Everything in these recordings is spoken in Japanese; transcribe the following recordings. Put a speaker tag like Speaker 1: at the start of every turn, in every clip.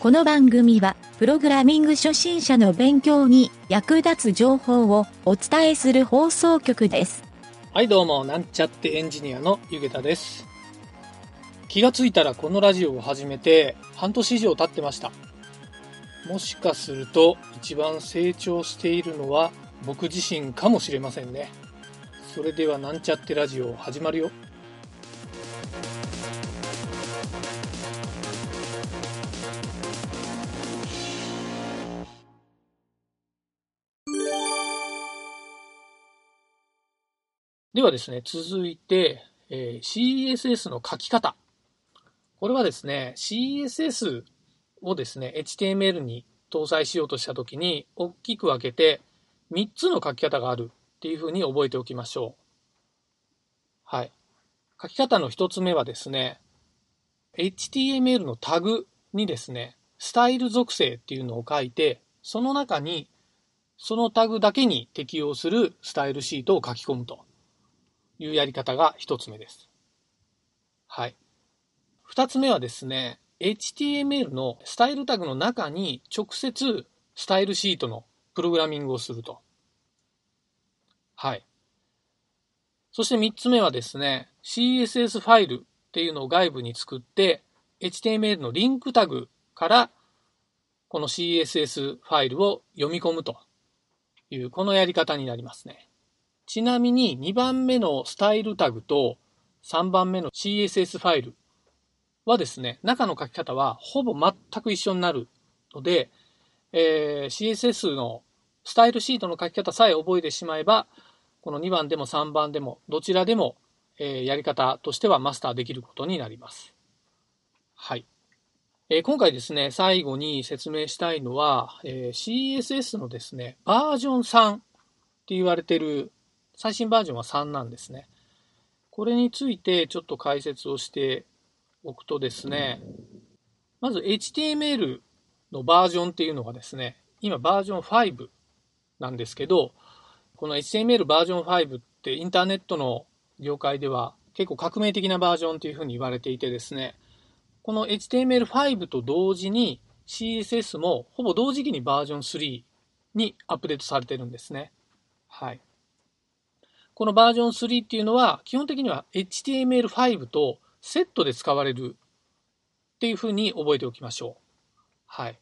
Speaker 1: この番組は、プログラミング初心者の勉強に役立つ情報をお伝えする放送局です。
Speaker 2: はいどうも、なんちゃってエンジニアのゆげたです。気がついたらこのラジオを始めて半年以上経ってました。もしかすると一番成長しているのは僕自身かもしれませんね。それではなんちゃってラジオ始まるよ。ではですね、続いて、えー CSS の書き方。これはですね、CSS をですね、HTML に搭載しようとしたときに、大きく分けて3つの書き方があるっていうふうに覚えておきましょう。はい。書き方の1つ目はですね、HTML のタグにですね、スタイル属性っていうのを書いて、その中にそのタグだけに適用するスタイルシートを書き込むと。いうやり方が一つ目です。はい。二つ目はですね、HTML のスタイルタグの中に直接スタイルシートのプログラミングをすると。はい。そして三つ目はですね、CSS ファイルっていうのを外部に作って、HTML のリンクタグからこの CSS ファイルを読み込むという、このやり方になりますね。ちなみに2番目のスタイルタグと3番目の CSS ファイルはですね、中の書き方はほぼ全く一緒になるので、えー CSS のスタイルシートの書き方さえ覚えてしまえば、この2番でも3番でもどちらでも、えーやり方としてはマスターできることになります。はい。えー今回ですね、最後に説明したいのは、えー CSS のですね、バージョン3って言われてる最新バージョンは3なんですね。これについてちょっと解説をしておくとですね、まず HTML のバージョンっていうのがですね、今バージョン5なんですけど、この HTML バージョン5ってインターネットの業界では結構革命的なバージョンというふうに言われていてですね、この HTML5 と同時に CSS もほぼ同時期にバージョン3にアップデートされてるんですね。はい。このバージョン3っていうのは、基本的には HTML5 とセットで使われるっていうふうに覚えておきましょう。はい。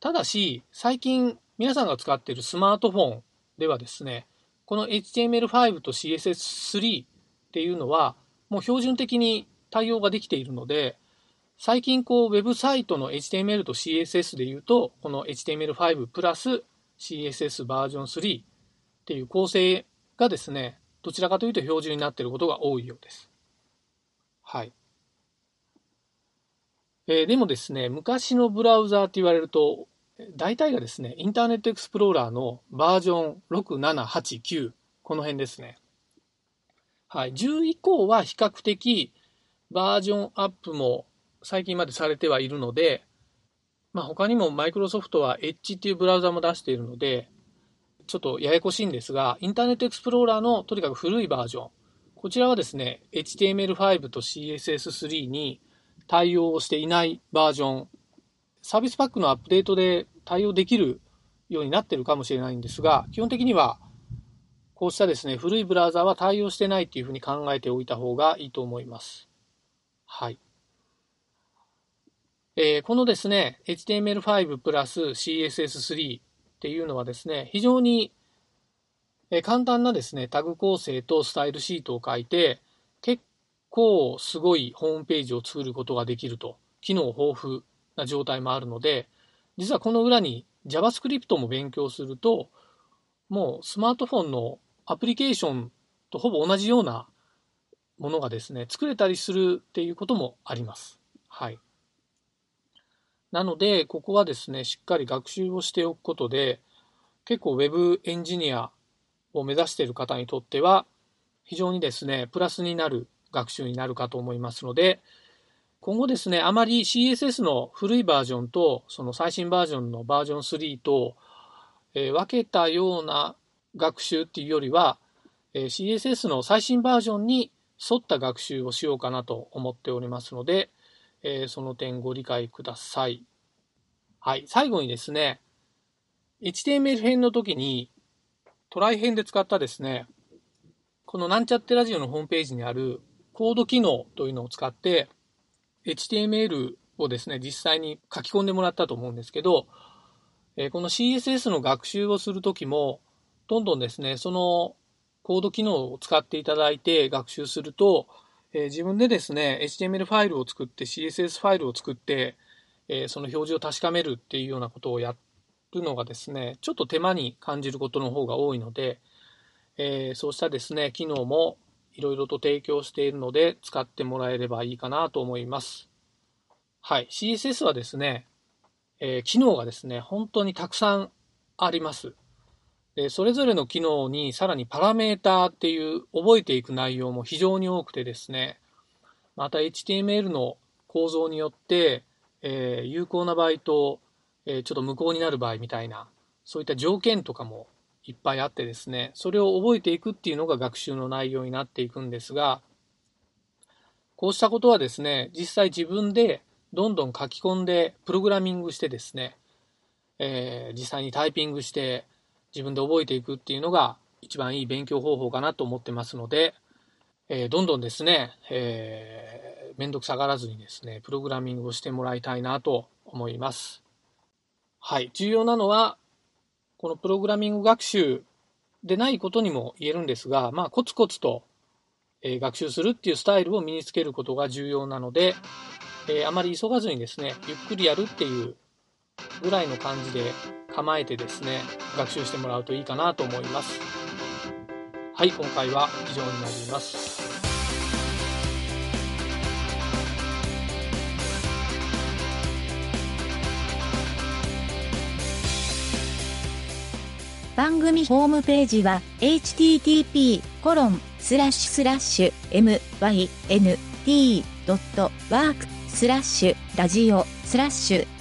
Speaker 2: ただし、最近皆さんが使っているスマートフォンではですね、この HTML5 と CSS3 っていうのは、もう標準的に対応ができているので、最近こう、ウェブサイトの HTML と CSS で言うと、この HTML5 プラス CSS バージョン3っていう構成がですね、どちらかというと標準になっていることが多いようです。はい。えーでもですね、昔のブラウザーって言われると、大体がですね、インターネットエクスプローラーのバージョン6、7、8、9、この辺ですね。はい。10以降は比較的バージョンアップも最近までされてはいるので、まあ他にもマイクロソフトは Edge っていうブラウザも出しているので、ちょっとややこしいんですが、インターネットエクスプローラーのとにかく古いバージョン、こちらはですね、HTML5 と CSS3 に対応していないバージョン、サービスパックのアップデートで対応できるようになってるかもしれないんですが、基本的にはこうしたですね、古いブラウザは対応してないっていうふうに考えておいた方がいいと思います。はい。えーこのですね、HTML5 プラス CSS3 っていうのはですね、非常に簡単なですね、タグ構成とスタイルシートを書いて、結構すごいホームページを作ることができると、機能豊富な状態もあるので、実はこの裏に JavaScript も勉強すると、もうスマートフォンのアプリケーションとほぼ同じようなものがですね、作れたりするっていうこともあります。はい。なので、ここはですね、しっかり学習をしておくことで、結構 Web エンジニアを目指している方にとっては、非常にですね、プラスになる学習になるかと思いますので、今後ですね、あまり CSS の古いバージョンと、その最新バージョンのバージョン3と、えー分けたような学習っていうよりは、えー CSS の最新バージョンに沿った学習をしようかなと思っておりますので、えーその点ご理解ください。はい。最後にですね、HTML 編の時にトライ編で使ったですね、このなんちゃってラジオのホームページにあるコード機能というのを使って HTML をですね、実際に書き込んでもらったと思うんですけど、えこの CSS の学習をするときも、どんどんですね、そのコード機能を使っていただいて学習すると、え自分でですね、HTML ファイルを作って CSS ファイルを作って、えその表示を確かめるっていうようなことをやるのがですね、ちょっと手間に感じることの方が多いので、えそうしたですね、機能もいろいろと提供しているので使ってもらえればいいかなと思います。はい。CSS はですね、え、機能がですね、本当にたくさんあります。でそれぞれの機能にさらにパラメーターっていう覚えていく内容も非常に多くてですね、また HTML の構造によって、えー、有効な場合と、えー、ちょっと無効になる場合みたいな、そういった条件とかもいっぱいあってですね、それを覚えていくっていうのが学習の内容になっていくんですが、こうしたことはですね、実際自分でどんどん書き込んで、プログラミングしてですね、えー、実際にタイピングして自分で覚えていくっていうのが一番いい勉強方法かなと思ってますので、えー、どんどんですね、えー、めんどくさがらずにですね、プログラミングをしてもらいたいなと思います。はい。重要なのは、このプログラミング学習でないことにも言えるんですが、まあ、コツコツと、え学習するっていうスタイルを身につけることが重要なので、えー、あまり急がずにですね、ゆっくりやるっていうぐらいの感じで構えてですね、学習してもらうといいかなと思います。はい、今回は以上になります。
Speaker 1: 番組ホームページは http コロンスラッシュスラッシュ mynt.work スラッシュラジオスラッシュ